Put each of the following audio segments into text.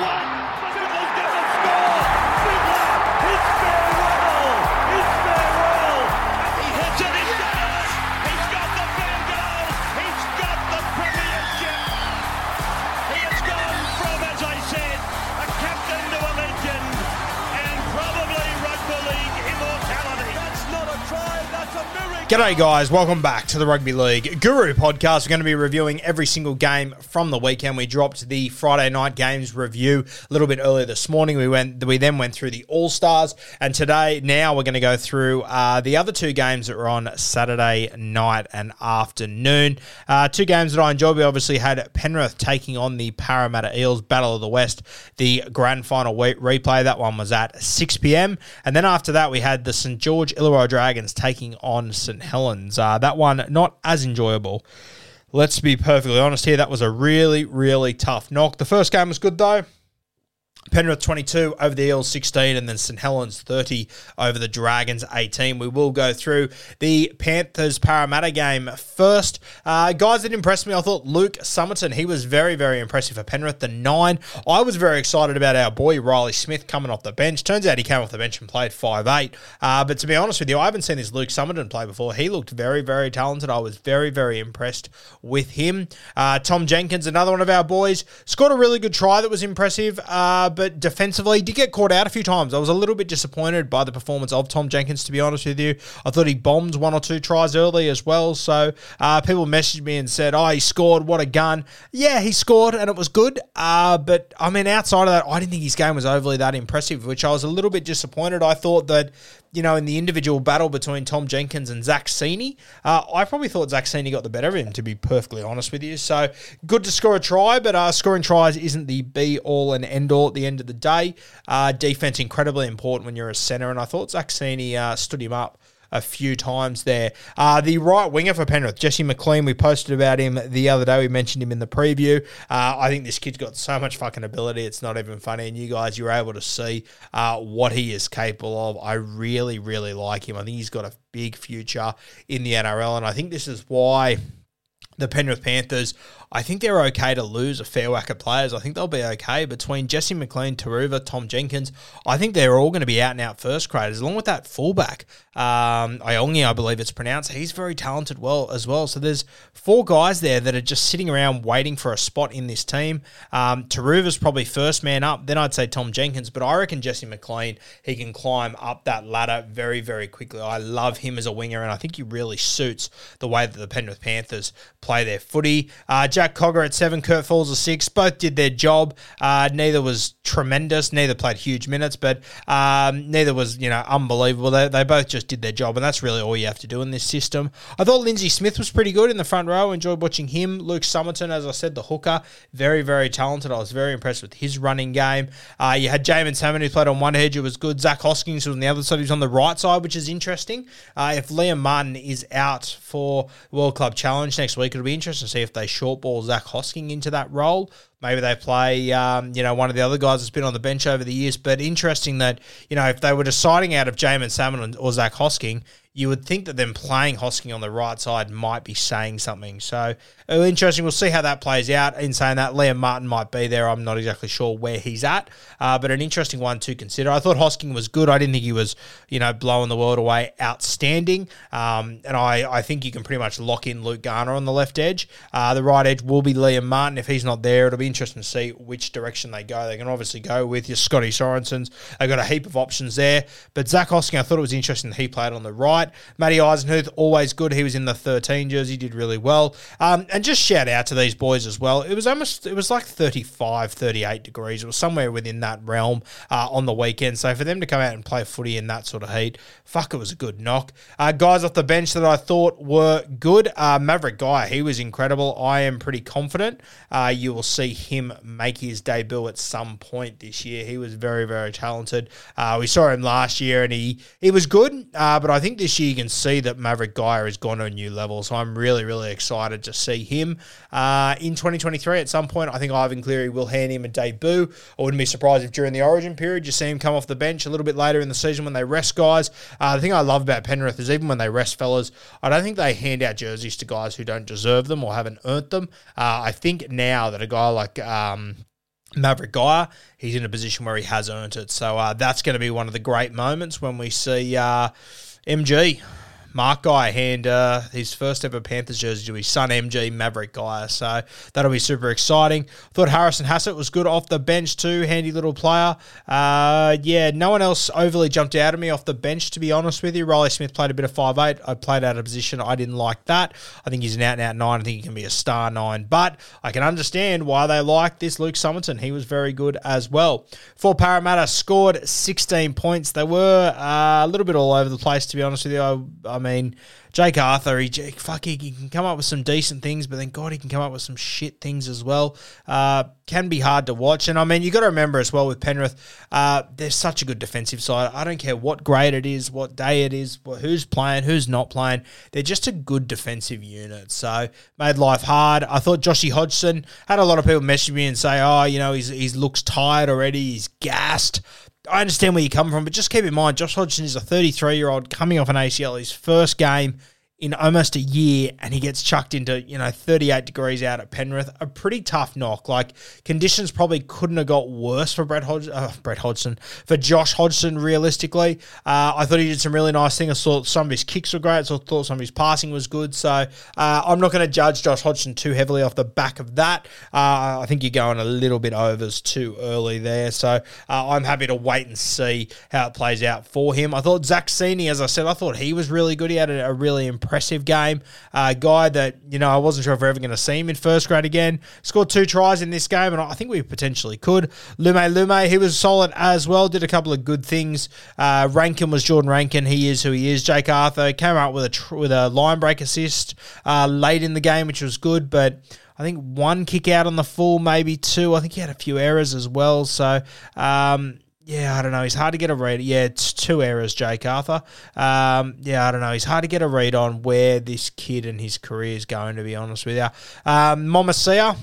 Newcastle G'day, guys. Welcome back to the Rugby League Guru podcast. We're going to be reviewing every single game from the weekend. We dropped the Friday night games review a little bit earlier this morning. We went, we then went through the All Stars, and today, now we're going to go through uh, the other two games that were on Saturday night and afternoon. Uh, two games that I enjoyed. We obviously had Penrith taking on the Parramatta Eels, Battle of the West, the grand final replay. That one was at 6 p.m. And then after that, we had the St George Illawarra Dragons taking on St Helens. Uh, that one not as enjoyable. Let's be perfectly honest here. That was a really, really tough knock. The first game was good though. Penrith 22 over the Eels 16 and then St Helens 30 over the Dragons 18. We will go through the Panthers Parramatta game first. Uh, guys that impressed me, I thought Luke Sommerton, he was very, very impressive for Penrith. The nine, I was very excited about our boy Riley Smith coming off the bench. Turns out he came off the bench and played 5'8. Uh, but to be honest with you, I haven't seen this Luke Sommerton play before. He looked very, very talented. I was very, very impressed with him. Uh, Tom Jenkins, another one of our boys, scored a really good try that was impressive. Uh, but defensively, he did get caught out a few times. I was a little bit disappointed by the performance of Tom Jenkins, to be honest with you. I thought he bombed one or two tries early as well. So uh, people messaged me and said, oh, he scored. What a gun. Yeah, he scored and it was good. Uh, but I mean, outside of that, I didn't think his game was overly that impressive, which I was a little bit disappointed. I thought that you know, in the individual battle between Tom Jenkins and Zach Cini, uh, I probably thought Zach Cini got the better of him, to be perfectly honest with you. So good to score a try, but uh, scoring tries isn't the be all and end all at the end of the day. Uh, defense incredibly important when you're a center, and I thought Zach Cini uh, stood him up a few times there. Uh, the right winger for Penrith, Jesse McLean, we posted about him the other day. We mentioned him in the preview. Uh, I think this kid's got so much fucking ability. It's not even funny. And you guys, you're able to see uh, what he is capable of. I really, really like him. I think he's got a big future in the NRL. And I think this is why the Penrith Panthers, I think they're okay to lose a fair whack of players. I think they'll be okay. Between Jesse McLean, Turuva, Tom Jenkins, I think they're all going to be out and out first graders, along with that fullback. Um, Iongi, I believe it's pronounced. He's very talented well as well. So there's four guys there that are just sitting around waiting for a spot in this team. Um, Turuva's probably first man up. Then I'd say Tom Jenkins, but I reckon Jesse McLean, he can climb up that ladder very, very quickly. I love him as a winger, and I think he really suits the way that the Penrith Panthers play their footy. Uh, Jack Cogger at seven, Kurt Falls at six. Both did their job. Uh, neither was tremendous. Neither played huge minutes, but um, neither was you know unbelievable. They, they both just did their job, and that's really all you have to do in this system. I thought Lindsay Smith was pretty good in the front row. Enjoyed watching him. Luke Sommerton, as I said, the hooker, very very talented. I was very impressed with his running game. Uh, you had Jaeman Salmon who played on one edge. It was good. Zach Hoskins was on the other side. He was on the right side, which is interesting. Uh, if Liam Martin is out for World Club Challenge next week, it'll be interesting to see if they short ball Zach Hosking into that role. Maybe they play, um, you know, one of the other guys that's been on the bench over the years. But interesting that, you know, if they were deciding out of Jaeman Salmon or Zach Hosking, you would think that them playing Hosking on the right side might be saying something. So interesting. We'll see how that plays out. In saying that, Liam Martin might be there. I'm not exactly sure where he's at, uh, but an interesting one to consider. I thought Hosking was good. I didn't think he was, you know, blowing the world away, outstanding. Um, and I, I think you can pretty much lock in Luke Garner on the left edge. Uh, the right edge will be Liam Martin. If he's not there, it'll be interesting to see which direction they go. They can obviously go with your Scotty Sorensens. They've got a heap of options there. But Zach Hosking, I thought it was interesting that he played on the right. Matty Eisenhuth, always good. He was in the 13 jersey, did really well. Um, and just shout out to these boys as well. It was almost, it was like 35, 38 degrees. It was somewhere within that realm uh, on the weekend. So for them to come out and play footy in that sort of heat, fuck, it was a good knock. Uh, guys off the bench that I thought were good. Uh, Mavrik Geyer, he was incredible. I am pretty confident uh, you will see him make his debut at some point this year. He was very, very talented. Uh, we saw him last year and he, he was good, uh, but I think this year you can see that Mavrik Geyer has gone to a new level. So I'm really, really excited to see him uh, in 2023 at some point. I think Ivan Cleary will hand him a debut. I wouldn't be surprised if during the origin period you see him come off the bench a little bit later in the season when they rest guys. Uh, the thing I love about Penrith is even when they rest fellas, I don't think they hand out jerseys to guys who don't deserve them or haven't earned them. Uh, I think now that a guy like um, Mavrik Geyer, he's in a position where he has earned it. So uh, that's going to be one of the great moments when we see uh, MG Mark Geyer hand uh, his first ever Panthers jersey to his son MG Mavrik Geyer. So that'll be super exciting. Thought Harrison Hassett was good off the bench too, handy little player. Uh, yeah, no one else overly jumped out at me off the bench to be honest with you. Riley Smith played a bit of five eight. I played out of position. I didn't like that. I think he's an out and out nine. I think he can be a star nine, but I can understand why they like this Luke Sommerton. He was very good as well. For Parramatta, scored 16 points. They were uh, a little bit all over the place to be honest with you. I, I mean, Jake Arthur, he fuck, he can come up with some decent things, but then God, he can come up with some shit things as well. Uh, can be hard to watch, and I mean, you got to remember as well with Penrith, uh, they're such a good defensive side. I don't care what grade it is, what day it is, who's playing, who's not playing. They're just a good defensive unit. So made life hard. I thought Joshy Hodgson had a lot of people message me and say, oh, you know, he's he looks tired already. He's gassed. I understand where you come from, but just keep in mind, Josh Hodgson is a 33 year old coming off an ACL. His first game in almost a year and he gets chucked into, you know, 38 degrees out at Penrith. A pretty tough knock. Like, conditions probably couldn't have got worse for Brett, Hodg- uh, Brett Hodgson, for Josh Hodgson, realistically. Uh, I thought he did some really nice things. I thought some of his kicks were great. I thought some of his passing was good. So uh, I'm not going to judge Josh Hodgson too heavily off the back of that. Uh, I think you're going a little bit overs too early there. So uh, I'm happy to wait and see how it plays out for him. I thought Zach Cini, as I said, I thought he was really good. He had a, a really impressive impressive game. Uh, guy that, you know, I wasn't sure if we're ever going to see him in first grade again. Scored two tries in this game, and I think we potentially could. Lume Lume, he was solid as well, did a couple of good things. Uh, Rankin was Jordan Rankin. He is who he is. Jake Arthur came out with a, tr- with a line break assist uh, late in the game, which was good, but. I think one kick out on the full, maybe two. I think he had a few errors as well. So, um, yeah, I don't know. He's hard to get a read. Yeah, it's two errors, Jake Arthur. Um, yeah, I don't know. He's hard to get a read on where this kid and his career is going, to be honest with you. Um, Momasia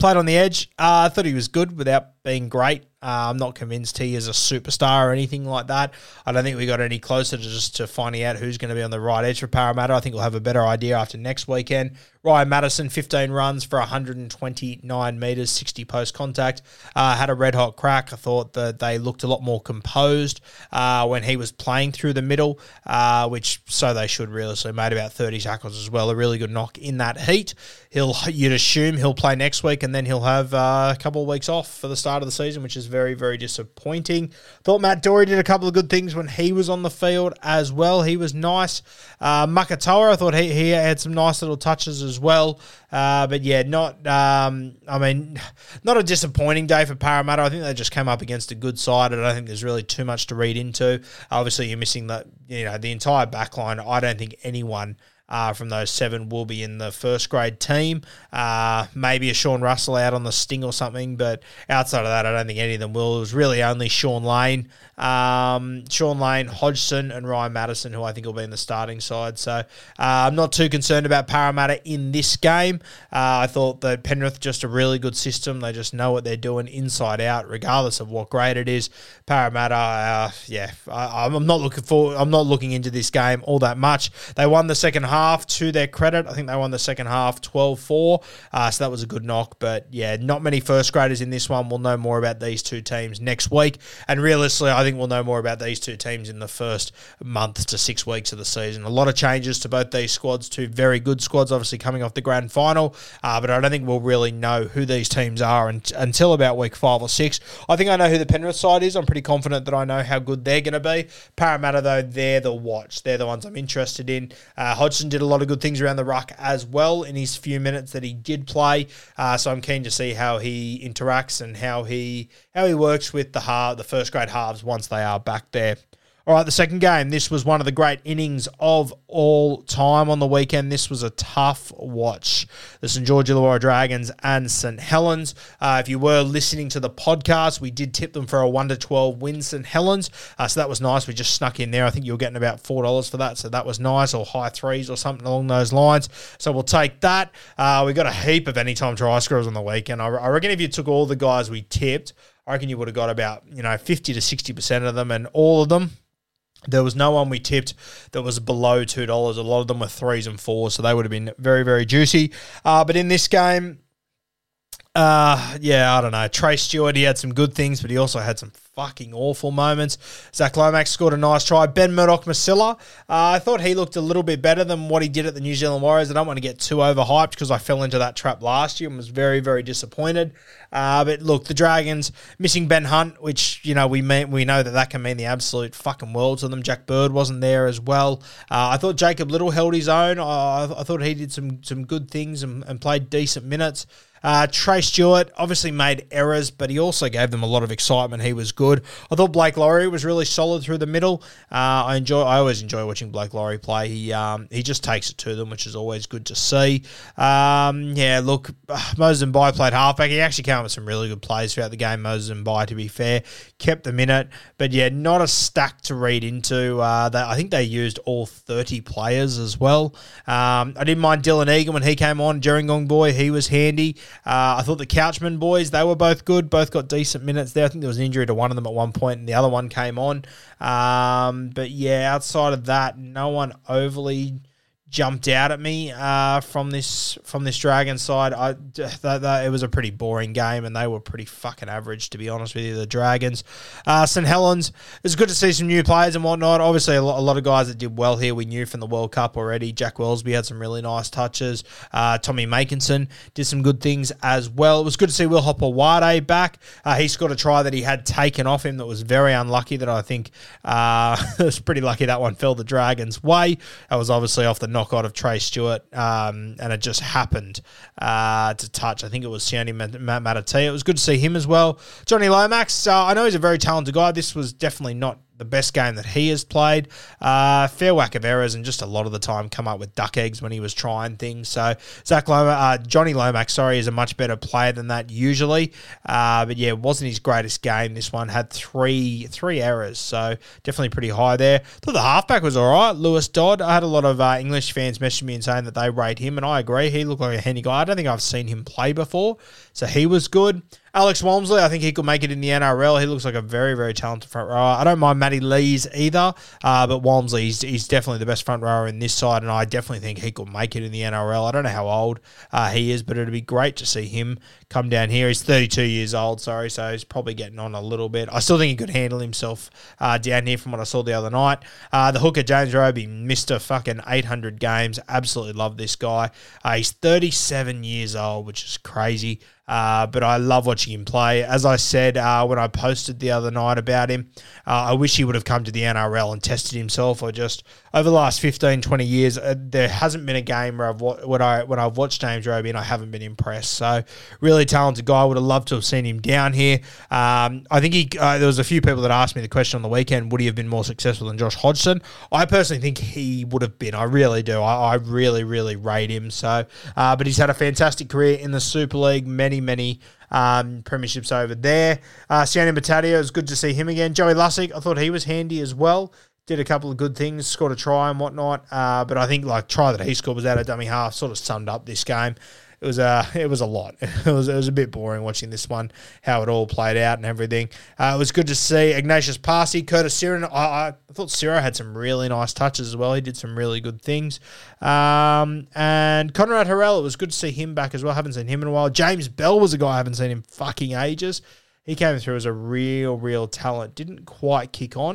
played on the edge. Uh, I thought he was good without being great. Uh, I'm not convinced he is a superstar or anything like that. I don't think we got any closer to just to finding out who's going to be on the right edge for Parramatta. I think we'll have a better idea after next weekend. Ryan Matterson, 15 runs for 129 metres, 60 post contact. Uh, had a red hot crack. I thought that they looked a lot more composed uh, when he was playing through the middle, uh, which so they should. So made about 30 tackles as well. A really good knock in that heat. He'll you'd assume he'll play next week and then he'll have uh, a couple of weeks off for the start of the season, which is very very disappointing. Thought Matt Doorey did a couple of good things when he was on the field as well. He was nice. Uh, Makatoa, I thought he, he had some nice little touches as well. Uh, but yeah, not. Um, I mean, not a disappointing day for Parramatta. I think they just came up against a good side. I don't think there's really too much to read into. Obviously, you're missing the you know the entire back line. I don't think anyone uh, from those seven will be in the first grade team. Uh, maybe a Sean Russell out on the sting or something, but outside of that, I don't think any of them will. It was really only Sean Lane, um, Shaun Lane, Hodgson, and Ryan Matterson, who I think will be in the starting side. So uh, I'm not too concerned about Parramatta in this game. Uh, I thought that Penrith just a really good system. They just know what they're doing inside out, regardless of what grade it is. Parramatta, uh, yeah, I, I'm not looking for. I'm not looking into this game all that much. They won the second half to their credit. I think they won the second half 12-4, uh, so that was a good knock. But yeah, not many first graders in this one. We'll know more about these two teams next week, and realistically, I think we'll know more about these two teams in the first month to six weeks of the season. A lot of changes to both these squads, two very good squads, obviously coming off the grand final, uh, but I don't think we'll really know who these teams are until about week five or six. I think I know who the Penrith side is. I'm pretty confident that I know how good they're going to be. Parramatta, though, they're the watch. They're the ones I'm interested in. Uh, Hodgson did a lot of good things around the ruck as well in his few minutes that he did play. Uh, so I'm keen to see how he interacts and how he how he works with the half, the first grade halves once they are back there. All right, the second game. This was one of the great innings of all time on the weekend. This was a tough watch. The St. George Illawarra Dragons and St. Helens. Uh, if you were listening to the podcast, we did tip them for a 1 to 12 win, St. Helens. Uh, so that was nice. We just snuck in there. I think you were getting about $4 for that. So that was nice, or high threes or something along those lines. So we'll take that. Uh, we got a heap of anytime try scorers on the weekend. I, I reckon if you took all the guys we tipped, I reckon you would have got about, you know, 50 to 60% of them, and all of them there was no one we tipped that was below $2. A lot of them were threes and fours, so they would have been very, very juicy. Uh, but in this game, uh, yeah, I don't know. Trey Stewart, he had some good things, but he also had some fucking awful moments. Zach Lomax scored a nice try. Ben Murdoch Masila, uh, I thought he looked a little bit better than what he did at the New Zealand Warriors. I don't want to get too overhyped because I fell into that trap last year and was very, very disappointed. Uh, but look, the Dragons missing Ben Hunt, which you know we may, we know that that can mean the absolute fucking world to them. Jack Bird wasn't there as well. Uh, I thought Jacob Liddle held his own. I, I thought he did some some good things and, and played decent minutes. Uh, Trey Stewart obviously made errors, but he also gave them a lot of excitement. He was good. I thought Blake Lawrie was really solid through the middle. Uh, I enjoy. I always enjoy watching Blake Lawrie play. He um, he just takes it to them, which is always good to see. Um, yeah, look, Moses Mbye played halfback. He actually came up with some really good plays throughout the game. Moses Mbye, to be fair, kept them in it, but yeah, not a stack to read into. Uh, they, I think they used all thirty players as well. Um, I didn't mind Dylan Egan when he came on. Gerringong boy, he was handy. Uh, I thought the Couchman boys, they were both good. Both got decent minutes there. I think there was an injury to one of them at one point, and the other one came on. Um, but yeah, outside of that, no one overly jumped out at me uh, from this from this Dragon side. I that, that, it was a pretty boring game, and they were pretty fucking average to be honest with you. The Dragons, uh, St Helens. It's good to see some new players and whatnot. Obviously, a lot, a lot, of guys that did well here. We knew from the World Cup already. Jack Welsby had some really nice touches. Uh, Tommy Makinson did some good things as well. It was good to see Will Hopoate back. Uh, he scored a try that he had taken off him that was very unlucky. That I think uh, it was pretty lucky that one fell the Dragons' way. That was obviously off the knockout of Trey Stewart, um, and it just happened uh, to touch. I think it was Sione Mata'utia. It was good to see him as well. Johnny Lomax, uh, I know he's a very talented guy. This was definitely not the best game that he has played. Uh, fair whack of errors and just a lot of the time come up with duck eggs when he was trying things. So Zach Lomax, uh, Johnny Lomax, sorry, is a much better player than that usually. Uh, but yeah, it wasn't his greatest game. This one had three three errors, so definitely pretty high there. Thought the halfback was all right. Lewis Dodd. I had a lot of uh, English fans messaging me and saying that they rate him, and I agree. He looked like a handy guy. I don't think I've seen him play before, so he was good. Alex Walmsley, I think he could make it in the NRL. He looks like a very, very talented front rower. I don't mind Matty Lees either, uh, but Walmsley, he's, he's, definitely the best front rower in this side, and I definitely think he could make it in the NRL. I don't know how old uh, he is, but it'd be great to see him come down here. He's 32 years old, sorry, so he's probably getting on a little bit. I still think he could handle himself uh, down here from what I saw the other night. Uh, the hooker, James Roby, Mr. fucking 800 games. Absolutely love this guy. Uh, he's 37 years old, which is crazy. Uh, but I love watching him play. As I said uh, when I posted the other night about him, uh, I wish he would have come to the NRL and tested himself. Or just over the last 15, 20 years, uh, there hasn't been a game where I've when I when I've watched James Roby and I haven't been impressed. So really talented guy. Would have loved to have seen him down here. Um, I think he. Uh, there was a few people that asked me the question on the weekend: Would he have been more successful than Josh Hodgson? I personally think he would have been. I really do. I, I really, really rate him. So, uh, but he's had a fantastic career in the Super League. Many, many um, premierships over there. Uh, it was good to see him again. Joey Lussick, I thought he was handy as well. Did a couple of good things, scored a try and whatnot. Uh, but I think like try that he scored was out of dummy half, sort of summed up this game it was a it was a lot. It was it was a bit boring watching this one, how it all played out and everything. Uh, it was good to see Agnatius Paasi, Curtis Sironen. I, I thought Ciro had some really nice touches as well. He did some really good things. Um, and Konrad Hurrell, it was good to see him back as well. Haven't seen him in a while. James Bell was a guy I haven't seen in fucking ages. He came through as a real, real talent. Didn't quite kick on.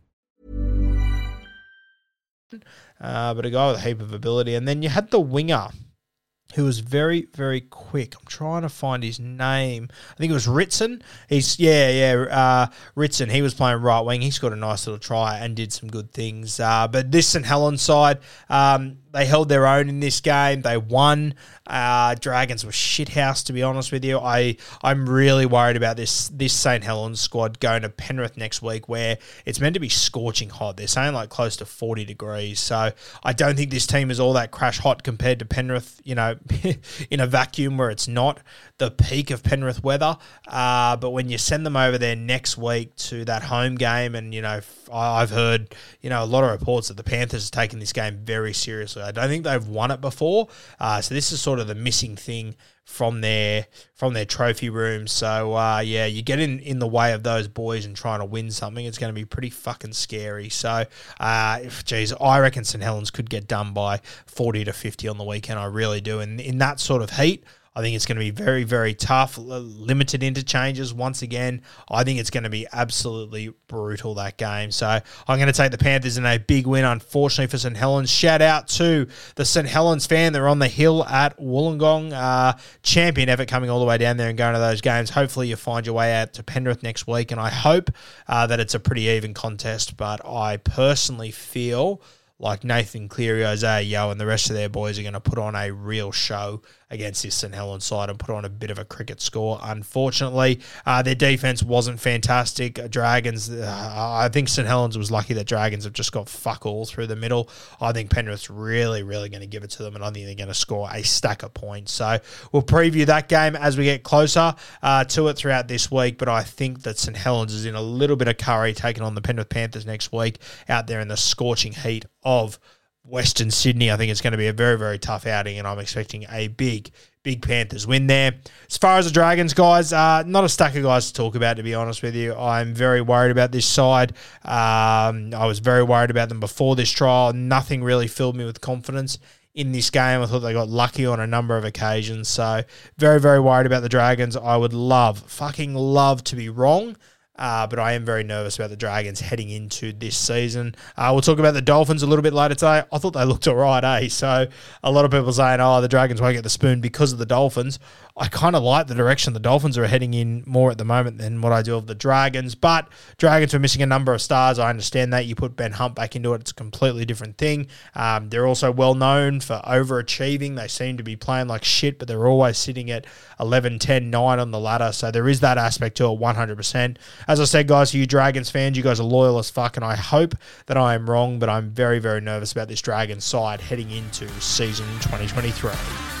Uh, but a guy with a heap of ability. And then you had the winger who was very, very quick. I'm trying to find his name. I think it was Ritson. He's yeah, yeah, uh, Ritson. He was playing right wing. He scored a nice little try and did some good things. Uh, but this St Helens side, um, they held their own in this game. They won. Uh, Dragons were shithouse, to be honest with you. I I'm really worried about this this St Helens squad going to Penrith next week, where it's meant to be scorching hot. They're saying like close to 40 degrees. So I don't think this team is all that crash hot compared to Penrith. You know, in a vacuum where it's not the peak of Penrith weather. Uh, but when you send them over there next week to that home game, and you know, I've heard you know a lot of reports that the Panthers are taking this game very seriously. I don't think they've won it before, uh, so this is sort of the missing thing from their from their trophy room. So uh, yeah, you get in in the way of those boys and trying to win something. It's going to be pretty fucking scary. So, uh, geez, I reckon St Helens could get done by forty to fifty on the weekend. I really do. And in that sort of heat, I think it's going to be very, very tough. Limited interchanges once again. I think it's going to be absolutely brutal that game. So I'm going to take the Panthers in a big win, unfortunately, for St. Helens. Shout out to the St. Helens fan. They're on the hill at Wollongong. Uh, champion effort coming all the way down there and going to those games. Hopefully, you find your way out to Penrith next week. And I hope uh, that it's a pretty even contest. But I personally feel like Nathan Cleary, Isaiah Yeo, and the rest of their boys are going to put on a real show against this St Helens side and put on a bit of a cricket score. Unfortunately, uh, their defense wasn't fantastic. Dragons, uh, I think St Helens was lucky that Dragons have just got fuck all through the middle. I think Penrith's really, really going to give it to them, and I think they're going to score a stack of points. So we'll preview that game as we get closer uh, to it throughout this week. But I think that St Helens is in a little bit of curry taking on the Penrith Panthers next week out there in the scorching heat of Western Sydney. I think it's going to be a very, very tough outing, and I'm expecting a big, big Panthers win there. As far as the Dragons, guys, uh, not a stack of guys to talk about, to be honest with you. I'm very worried about this side. Um, I was very worried about them before this trial. Nothing really filled me with confidence in this game. I thought they got lucky on a number of occasions. So, very, very worried about the Dragons. I would love, fucking love to be wrong. Uh, but I am very nervous about the Dragons heading into this season. Uh, we'll talk about the Dolphins a little bit later today. I thought they looked all right, eh? So a lot of people saying, oh, the Dragons won't get the spoon because of the Dolphins. I kind of like the direction the Dolphins are heading in more at the moment than what I do of the Dragons. But Dragons are missing a number of stars. I understand that. You put Ben Hunt back into it, it's a completely different thing. Um, they're also well known for overachieving. They seem to be playing like shit, but they're always sitting at 11, 10, 9 on the ladder. So there is that aspect to it 100%. As I said, guys, for you Dragons fans, you guys are loyal as fuck, and I hope that I am wrong, but I'm very, very nervous about this Dragons side heading into season 2023.